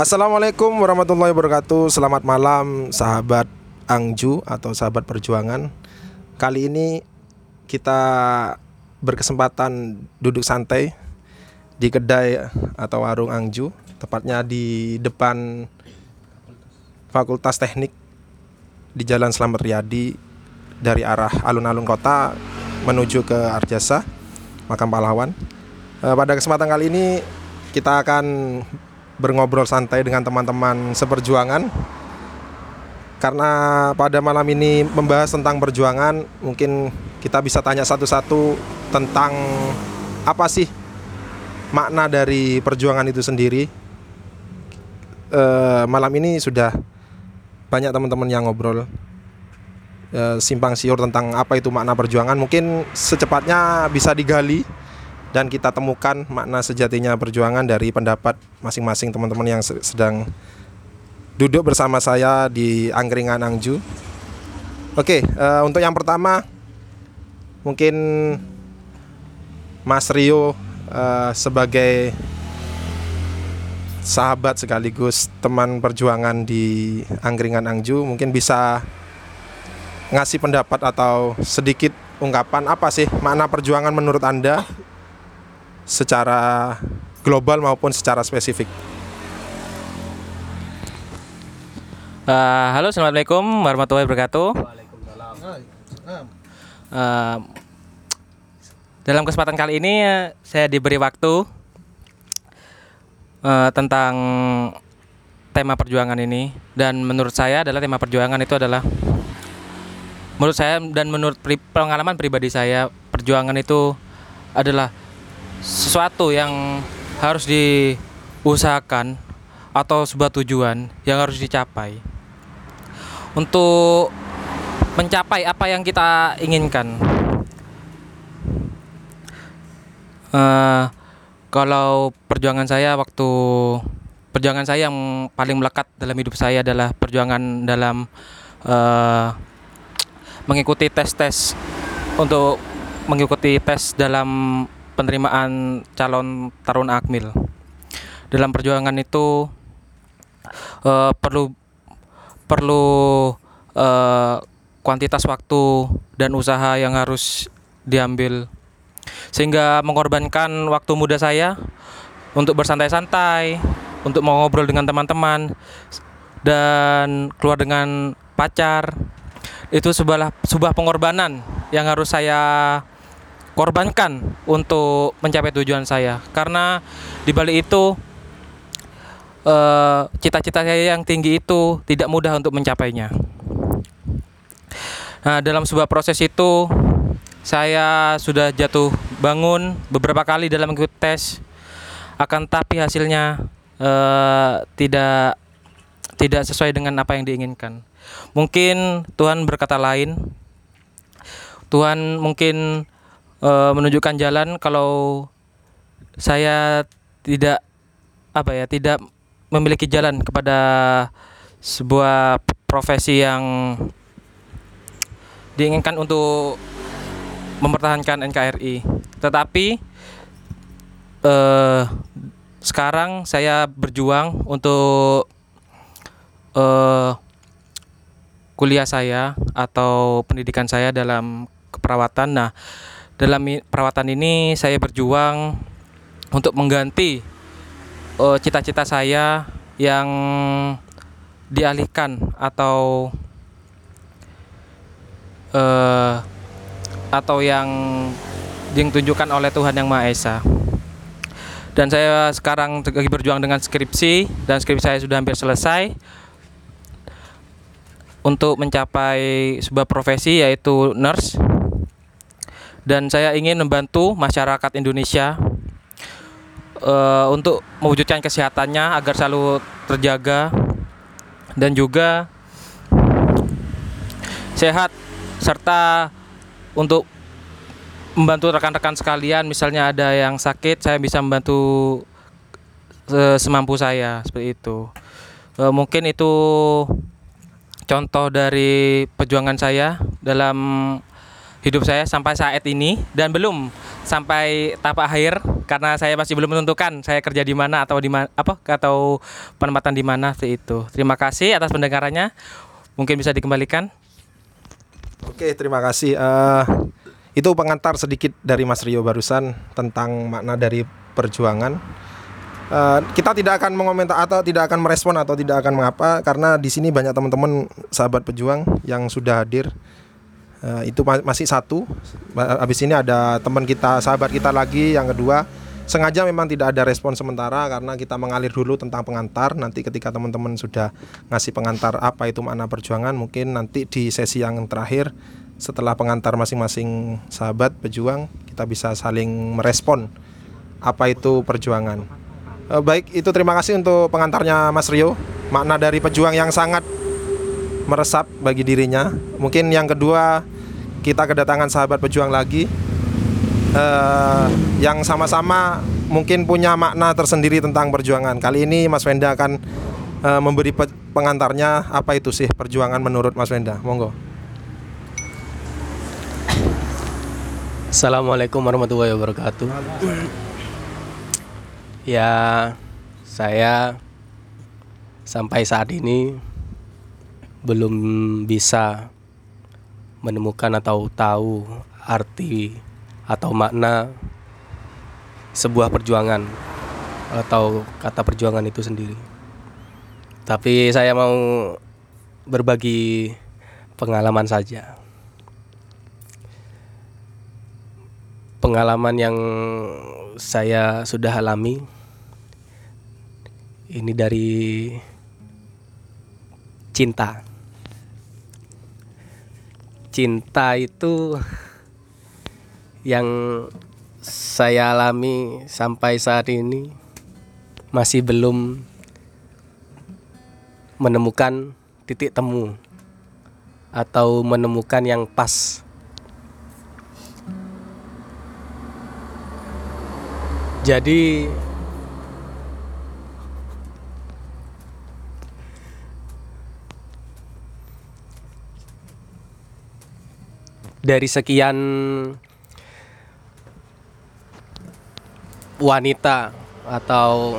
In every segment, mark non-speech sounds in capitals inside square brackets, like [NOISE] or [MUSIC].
Assalamualaikum warahmatullahi wabarakatuh. Selamat malam sahabat Angju atau sahabat perjuangan. Kali ini kita berkesempatan duduk santai di kedai atau warung Angju, tepatnya di depan Fakultas Teknik di Jalan Slamet Riyadi dari arah alun-alun kota menuju ke Arjasa, Makam Pahlawan. Eh, pada kesempatan kali ini kita akan berngobrol santai dengan teman-teman seperjuangan. Karena pada malam ini membahas tentang perjuangan mungkin kita bisa tanya satu-satu tentang apa sih makna dari perjuangan itu sendiri. E, malam ini sudah banyak teman-teman yang ngobrol e, simpang siur tentang apa itu makna perjuangan. Mungkin secepatnya bisa digali dan kita temukan makna sejatinya perjuangan dari pendapat masing-masing teman-teman yang sedang duduk bersama saya di Angkringan Angju. Oke, uh, untuk yang pertama mungkin Mas Rio uh, sebagai sahabat sekaligus teman perjuangan di Angkringan Angju mungkin bisa ngasih pendapat atau sedikit ungkapan apa sih makna perjuangan menurut Anda secara global maupun secara spesifik. Uh, halo, assalamualaikum warahmatullahi wabarakatuh. Uh, dalam kesempatan kali ini uh, saya diberi waktu uh, tentang tema perjuangan ini dan menurut saya adalah tema perjuangan itu adalah menurut saya dan menurut pri pengalaman pribadi saya perjuangan itu adalah sesuatu yang harus diusahakan atau sebuah tujuan yang harus dicapai untuk mencapai apa yang kita inginkan. Uh, kalau perjuangan saya waktu perjuangan saya yang paling melekat dalam hidup saya adalah perjuangan dalam uh, mengikuti tes-tes untuk mengikuti tes dalam penerimaan calon taruna akmil. Dalam perjuangan itu uh, perlu perlu uh, kuantitas waktu dan usaha yang harus diambil. Sehingga mengorbankan waktu muda saya untuk bersantai-santai untuk mau ngobrol dengan teman-teman dan keluar dengan pacar itu sebuah sebuah pengorbanan yang harus saya korbankan untuk mencapai tujuan saya karena di balik itu eh, cita-cita uh, saya yang tinggi itu tidak mudah untuk mencapainya. Nah, dalam sebuah proses itu saya sudah jatuh bangun beberapa kali dalam mengikuti tes akan tapi hasilnya uh, tidak tidak sesuai dengan apa yang diinginkan. Mungkin Tuhan berkata lain. Tuhan mungkin uh, menunjukkan jalan kalau saya tidak apa ya tidak memiliki jalan kepada sebuah profesi yang diinginkan untuk mempertahankan NKRI. Tetapi uh, sekarang saya berjuang untuk uh, kuliah saya atau pendidikan saya dalam keperawatan. Nah, dalam perawatan ini saya berjuang untuk mengganti eh, cita-cita uh, saya yang dialihkan atau uh, atau yang ditunjukkan oleh Tuhan yang Maha Esa. Dan saya sekarang lagi berjuang dengan skripsi dan skripsi saya sudah hampir selesai untuk mencapai sebuah profesi yaitu nurse dan saya ingin membantu masyarakat Indonesia uh, untuk mewujudkan kesehatannya agar selalu terjaga dan juga sehat serta untuk membantu rekan-rekan sekalian. Misalnya ada yang sakit saya bisa membantu uh, semampu saya seperti itu. Uh, mungkin itu contoh dari perjuangan saya dalam hidup saya sampai saat ini dan belum sampai tahap akhir karena saya masih belum menentukan saya kerja di mana atau di mana apa atau penempatan di mana itu. Terima kasih atas pendengarannya. Mungkin bisa dikembalikan. Oke, terima kasih. Eh, itu pengantar sedikit dari Mas Rio barusan tentang makna dari perjuangan. Eh, kita tidak akan mengomentar atau tidak akan merespon atau tidak akan mengapa karena di sini banyak teman-teman sahabat pejuang yang sudah hadir. Eh, itu ma- masih satu. Habis ini ada teman kita, sahabat kita lagi yang kedua. Sengaja memang tidak ada respon sementara karena kita mengalir dulu tentang pengantar. Nanti ketika teman-teman sudah ngasih pengantar apa itu makna perjuangan, mungkin nanti di sesi yang terakhir setelah pengantar masing-masing sahabat pejuang, kita bisa saling merespon apa itu perjuangan. Eh, baik, itu terima kasih untuk pengantarnya Mas Rio. Makna dari pejuang yang sangat meresap bagi dirinya. Mungkin yang kedua kita kedatangan sahabat pejuang lagi eh, yang sama-sama mungkin punya makna tersendiri tentang perjuangan. Kali ini Mas Wenda akan eh, memberi pe- pengantarnya apa itu sih perjuangan menurut Mas Wenda. Monggo. Assalamualaikum warahmatullahi wabarakatuh. Ya, saya sampai saat ini belum bisa menemukan atau tahu arti atau makna sebuah perjuangan atau kata perjuangan itu sendiri. Tapi saya mau berbagi pengalaman saja. pengalaman yang saya sudah alami ini dari cinta. Cinta itu yang saya alami sampai saat ini masih belum menemukan titik temu atau menemukan yang pas. Jadi dari sekian wanita atau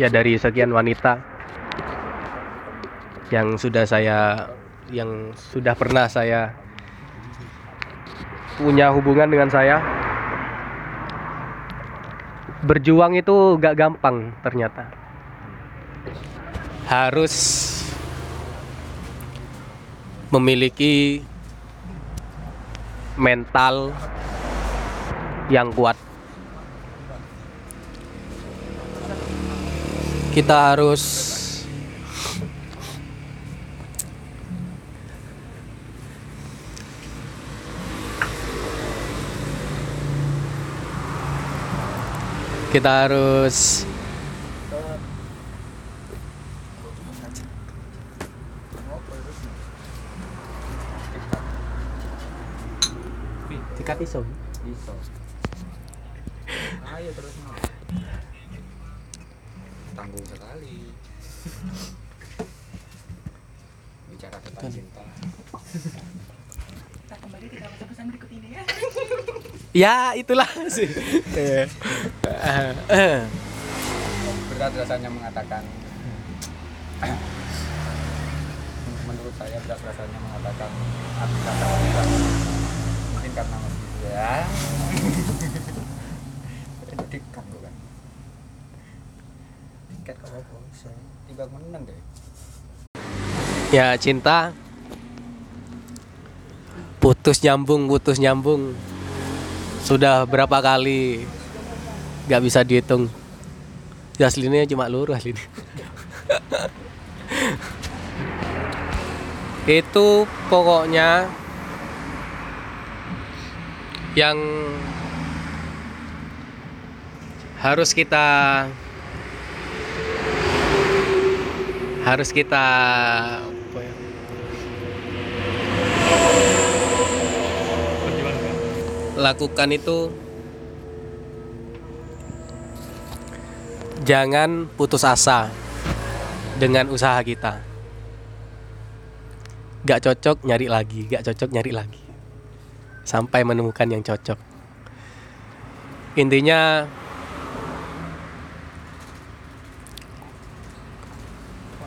ya dari sekian wanita yang sudah saya yang sudah pernah saya punya hubungan dengan saya berjuang itu gak gampang ternyata. harus memiliki mental yang kuat. Kita harus kita harus Dikat iso. Iso. Ayo terus mau. Tanggung sekali. Bicara tentang cinta. Ya, itulah sih. Berat rasanya mengatakan. Menurut saya berat rasanya mengatakan arti kata ya. [LAUGHS] Dikat bukan. Kok apa? Tiba menang deh. ya, cinta putus nyambung, putus nyambung. Sudah berapa kali nggak bisa dihitung. Ya aslinya cuma lurus aslinya. Itu pokoknya yang harus kita harus kita ya, lakukan itu jangan putus asa dengan usaha kita. Gak cocok nyari lagi. Gak cocok nyari lagi sampai menemukan yang cocok. Intinya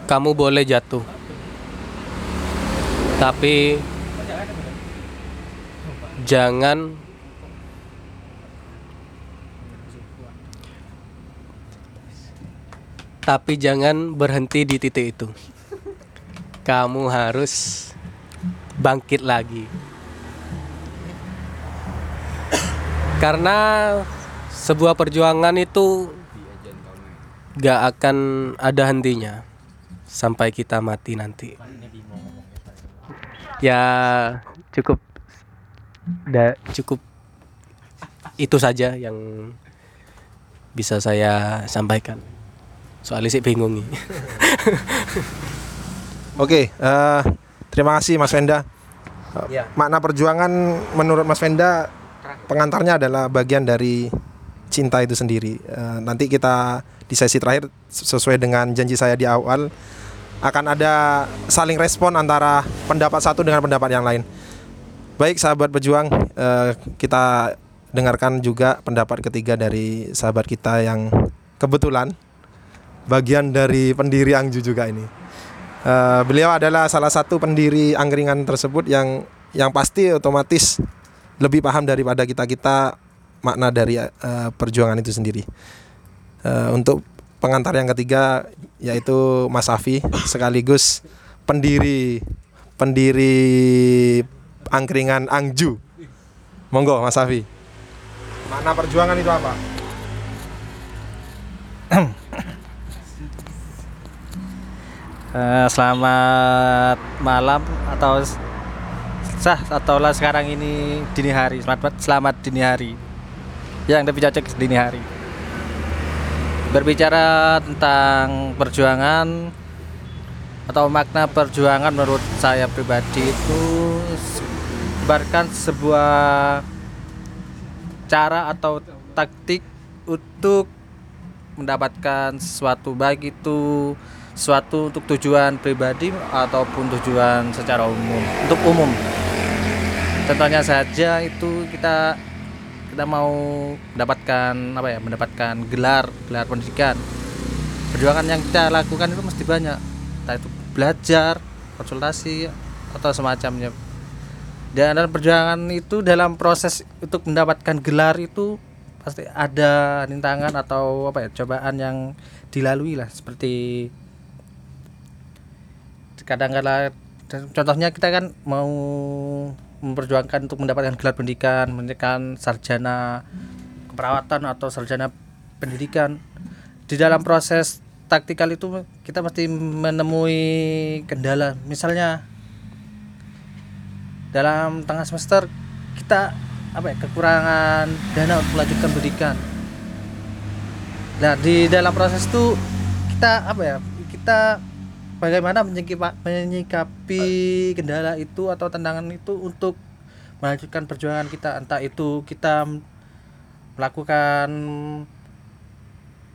kamu boleh jatuh. Tapi jangan tapi jangan berhenti di titik itu. Kamu harus bangkit lagi karena sebuah perjuangan itu gak akan ada hentinya sampai kita mati nanti ya cukup da, cukup itu saja yang bisa saya sampaikan soalnya sih bingung nih [LAUGHS] Oke, eh, terima kasih Mas Venda. Eh, Ya. Makna perjuangan menurut Mas Venda pengantarnya adalah bagian dari cinta itu sendiri. Eh, nanti kita di sesi terakhir sesuai dengan janji saya di awal akan ada saling respon antara pendapat satu dengan pendapat yang lain. Baik sahabat pejuang, eh, kita dengarkan juga pendapat ketiga dari sahabat kita yang kebetulan bagian dari pendiri Angju juga ini. Eh, beliau adalah salah satu pendiri angkringan tersebut yang yang pasti otomatis lebih paham daripada kita kita makna dari eh, perjuangan itu sendiri. Eh, untuk pengantar yang ketiga yaitu Mas Afi sekaligus pendiri pendiri angkringan Angju. Monggo Mas Afi. Makna perjuangan itu apa? Eh, selamat malam atau sah atau lah sekarang ini dini hari. Selamat selamat dini hari. Yang lebih cocok dini hari. Berbicara tentang perjuangan atau makna perjuangan menurut saya pribadi itu sebarkan sebuah cara atau taktik untuk mendapatkan sesuatu baik itu sesuatu untuk tujuan pribadi ataupun tujuan secara umum untuk umum contohnya saja itu kita kita mau mendapatkan apa ya mendapatkan gelar gelar pendidikan. Perjuangan yang kita lakukan itu mesti banyak. Entah itu belajar konsultasi atau semacamnya. Dan dalam perjuangan itu dalam proses untuk mendapatkan gelar itu pasti ada rintangan atau apa ya cobaan yang dilalui lah. Seperti kadang-kala contohnya kita kan mau memperjuangkan untuk mendapatkan gelar pendidikan mendapatkan sarjana keperawatan atau sarjana pendidikan. Di dalam proses taktikal itu kita mesti menemui kendala. Misalnya dalam tengah semester kita apa ya kekurangan dana untuk melanjutkan pendidikan. Nah di dalam proses itu kita apa ya kita bagaimana menyikapi, kendala itu atau tantangan itu untuk melanjutkan perjuangan kita? Entah itu kita melakukan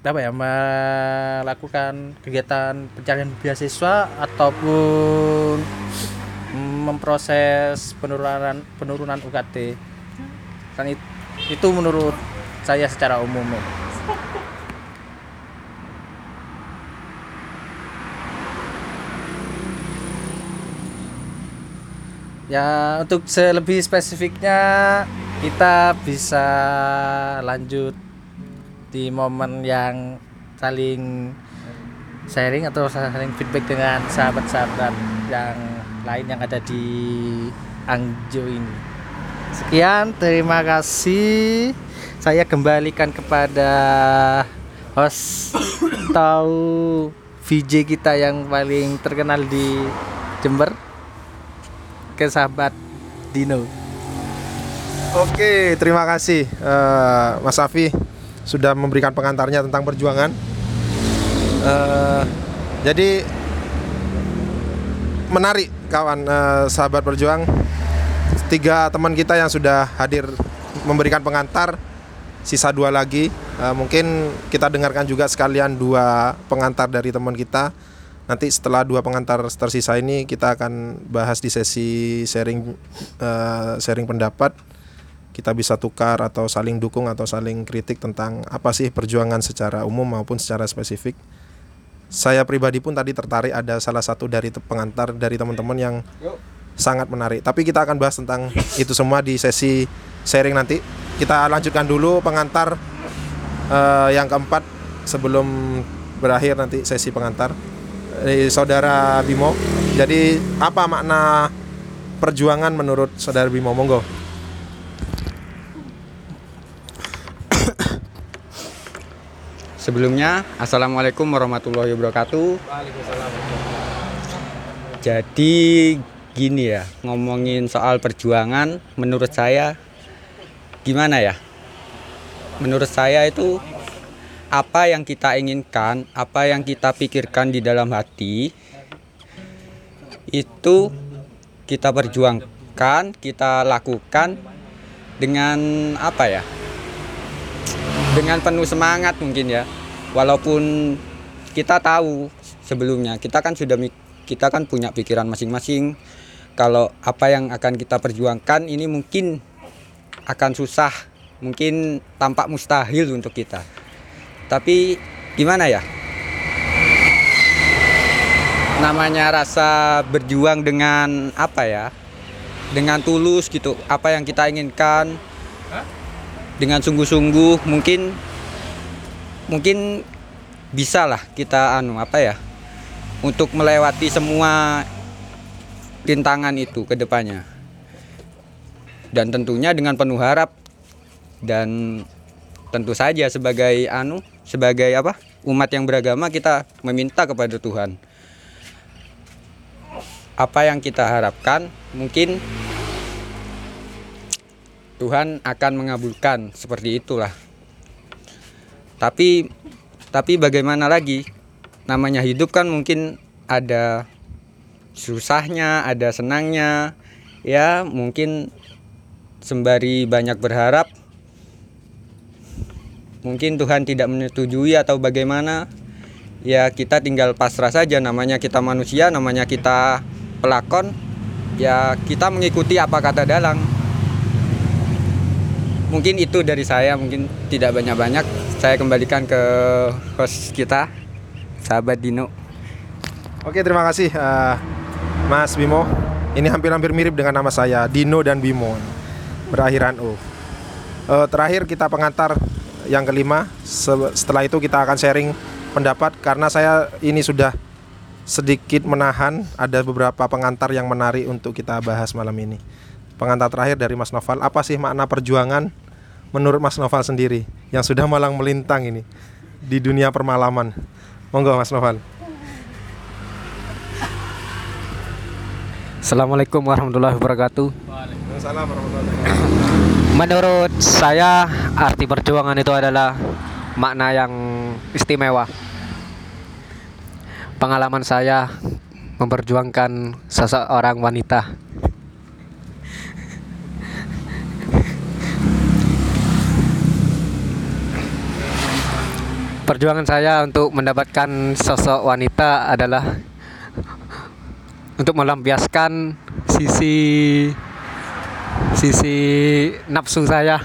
apa ya melakukan kegiatan pencarian beasiswa ataupun memproses penurunan penurunan UKT it- itu menurut saya secara umum ya. Untuk selebih spesifiknya kita bisa lanjut di momen yang saling sharing atau saling feedback dengan sahabat-sahabat yang lain yang ada di Angjo ini. Sekian, terima kasih. Saya kembalikan kepada host [COUGHS] atau VJ kita yang paling terkenal di Jember ke sahabat Dino. Oke, terima kasih eh, Mas Afi sudah memberikan pengantarnya tentang perjuangan. Eh, jadi menarik kawan eh, sahabat berjuang tiga teman kita yang sudah hadir memberikan pengantar sisa dua lagi Eh, mungkin kita dengarkan juga sekalian dua pengantar dari teman kita Nanti setelah dua pengantar tersisa ini kita akan bahas di sesi sharing eh, sharing pendapat. Kita bisa tukar atau saling dukung atau saling kritik tentang apa sih perjuangan secara umum maupun secara spesifik. Saya pribadi pun tadi tertarik ada salah satu dari pengantar dari teman-teman yang sangat menarik. Tapi kita akan bahas tentang itu semua di sesi sharing nanti. Kita lanjutkan dulu pengantar eh, yang keempat sebelum berakhir nanti sesi pengantar dari saudara Bimo. Jadi apa makna perjuangan menurut saudara Bimo? Monggo. [COUGHS] Sebelumnya, Assalamualaikum warahmatullahi wabarakatuh. Jadi gini ya, ngomongin soal perjuangan, menurut saya gimana ya? Menurut saya itu apa yang kita inginkan, apa yang kita pikirkan di dalam hati itu kita perjuangkan, kita lakukan dengan apa ya? dengan penuh semangat mungkin ya. Walaupun kita tahu sebelumnya kita kan sudah kita kan punya pikiran masing-masing. Kalau apa yang akan kita perjuangkan ini mungkin akan susah mungkin tampak mustahil untuk kita tapi gimana ya? Namanya rasa berjuang dengan apa ya? Dengan tulus gitu apa yang kita inginkan. Dengan sungguh-sungguh mungkin mungkin bisa lah kita anu apa ya? Untuk melewati semua rintangan itu ke depannya. Dan tentunya dengan penuh harap dan tentu saja sebagai anu sebagai apa umat yang beragama kita meminta kepada Tuhan apa yang kita harapkan mungkin Tuhan akan mengabulkan seperti itulah. Tapi tapi bagaimana lagi? Namanya hidup kan mungkin ada susahnya, ada senangnya. Ya, mungkin sembari banyak berharap mungkin Tuhan tidak menyetujui atau bagaimana. Ya, kita tinggal pasrah saja namanya kita manusia, namanya kita pelakon. Ya, kita mengikuti apa kata dalang mungkin itu dari saya mungkin tidak banyak-banyak saya kembalikan ke host kita sahabat Dino Oke, terima kasih eh, Mas Bimo. Ini hampir-hampir mirip dengan nama saya, Dino dan Bimo. Berakhiran O. Eh, terakhir kita pengantar yang kelima. Se- Setelah itu kita akan sharing pendapat karena saya ini sudah sedikit menahan ada beberapa pengantar yang menarik untuk kita bahas malam ini. Pengantar terakhir dari Mas Noval, apa sih makna perjuangan menurut Mas Noval sendiri yang sudah malang melintang ini di dunia permalaman? Monggo Mas Noval. Assalamualaikum warahmatullahi wabarakatuh. Waalaikumsalam warahmatullahi Menurut saya arti perjuangan itu adalah makna yang istimewa. Pengalaman saya memperjuangkan seseorang wanita. Perjuangan saya untuk mendapatkan sosok wanita adalah untuk melampiaskan sisi sisi nafsu saya.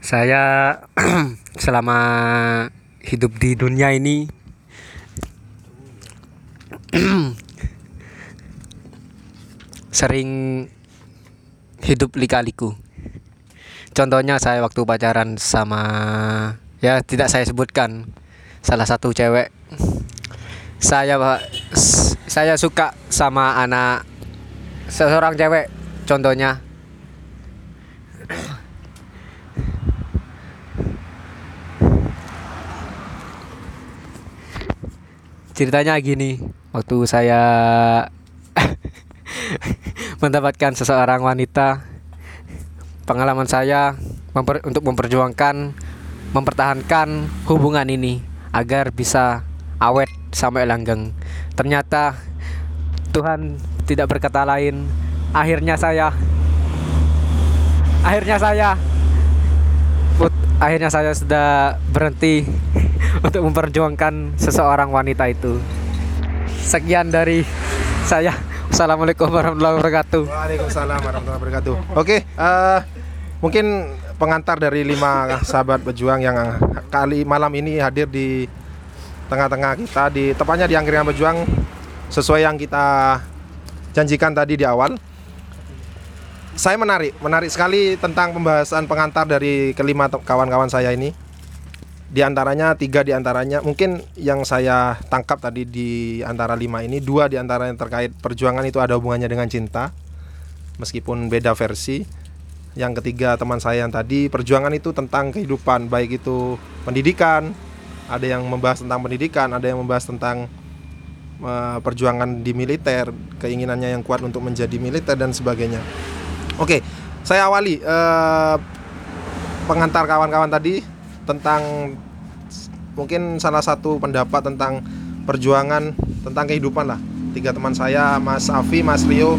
Saya [CLEARS THROAT] selama hidup di dunia ini [CLEARS THROAT] sering hidup lika-liku. Contohnya saya waktu pacaran sama ya tidak saya sebutkan salah satu cewek. Saya saya suka sama anak seseorang cewek contohnya ceritanya gini waktu saya [LAUGHS] mendapatkan seseorang wanita pengalaman saya memper- untuk memperjuangkan mempertahankan hubungan ini agar bisa awet sampai langgeng. Ternyata Tuhan tidak berkata lain. Akhirnya saya akhirnya saya put, akhirnya saya sudah berhenti [LAUGHS] untuk memperjuangkan seseorang wanita itu. Sekian dari saya. Assalamualaikum warahmatullahi wabarakatuh. Waalaikumsalam warahmatullahi wabarakatuh. Oke, eh, mungkin pengantar dari lima [LAUGHS] sahabat pejuang yang kali malam ini hadir di tengah-tengah kita di tepatnya di angkringan pejuang sesuai yang kita janjikan tadi di awal. Saya menarik, menarik sekali tentang pembahasan pengantar dari kelima kawan-kawan saya ini. Di antaranya tiga di antaranya mungkin yang saya tangkap tadi di antara lima ini dua di antara yang terkait perjuangan itu ada hubungannya dengan cinta meskipun beda versi. Yang ketiga teman saya yang tadi perjuangan itu tentang kehidupan baik itu pendidikan, ada yang membahas tentang pendidikan, ada yang membahas tentang eh, perjuangan di militer, keinginannya yang kuat untuk menjadi militer dan sebagainya. Oke, saya awali eh, pengantar kawan-kawan tadi tentang mungkin salah satu pendapat tentang perjuangan tentang kehidupan lah. Tiga teman saya, Mas Afi, Mas Rio,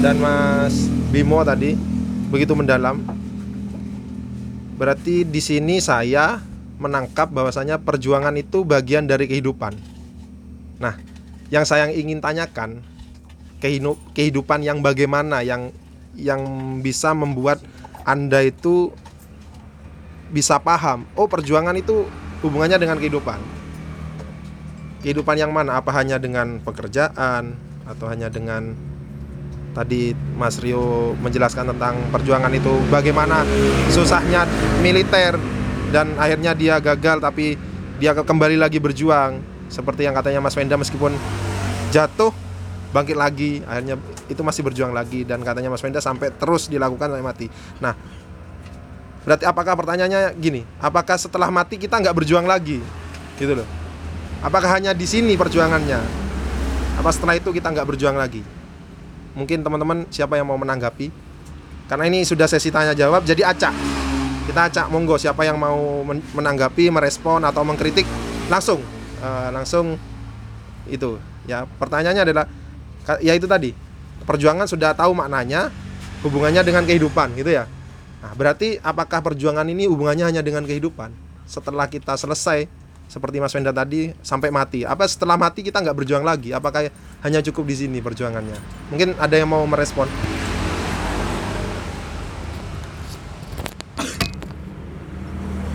dan Mas Bimo tadi begitu mendalam. Berarti di sini saya menangkap bahwasanya perjuangan itu bagian dari kehidupan. Nah, yang saya ingin tanyakan kehidup- kehidupan yang bagaimana yang yang bisa membuat Anda itu bisa paham, oh perjuangan itu hubungannya dengan kehidupan. Kehidupan yang mana? Apa hanya dengan pekerjaan atau hanya dengan tadi Mas Rio menjelaskan tentang perjuangan itu bagaimana susahnya militer dan akhirnya dia gagal tapi dia ke- kembali lagi berjuang seperti yang katanya Mas Wenda meskipun jatuh bangkit lagi akhirnya itu masih berjuang lagi dan katanya Mas Wenda sampai terus dilakukan sampai mati. Nah, berarti apakah pertanyaannya gini, apakah setelah mati kita nggak berjuang lagi? Gitu loh. Apakah hanya di sini perjuangannya? Apa setelah itu kita nggak berjuang lagi? Mungkin teman-teman siapa yang mau menanggapi? Karena ini sudah sesi tanya jawab, jadi acak. Kita acak, monggo siapa yang mau men- menanggapi, merespon atau mengkritik langsung, Eh, langsung itu. Ya pertanyaannya adalah, ya itu tadi perjuangan sudah tahu maknanya, hubungannya dengan kehidupan, gitu ya. Nah, berarti apakah perjuangan ini hubungannya hanya dengan kehidupan? Setelah kita selesai seperti Mas Wenda tadi sampai mati. Apa setelah mati kita nggak berjuang lagi? Apakah hanya cukup di sini perjuangannya? Mungkin ada yang mau merespon.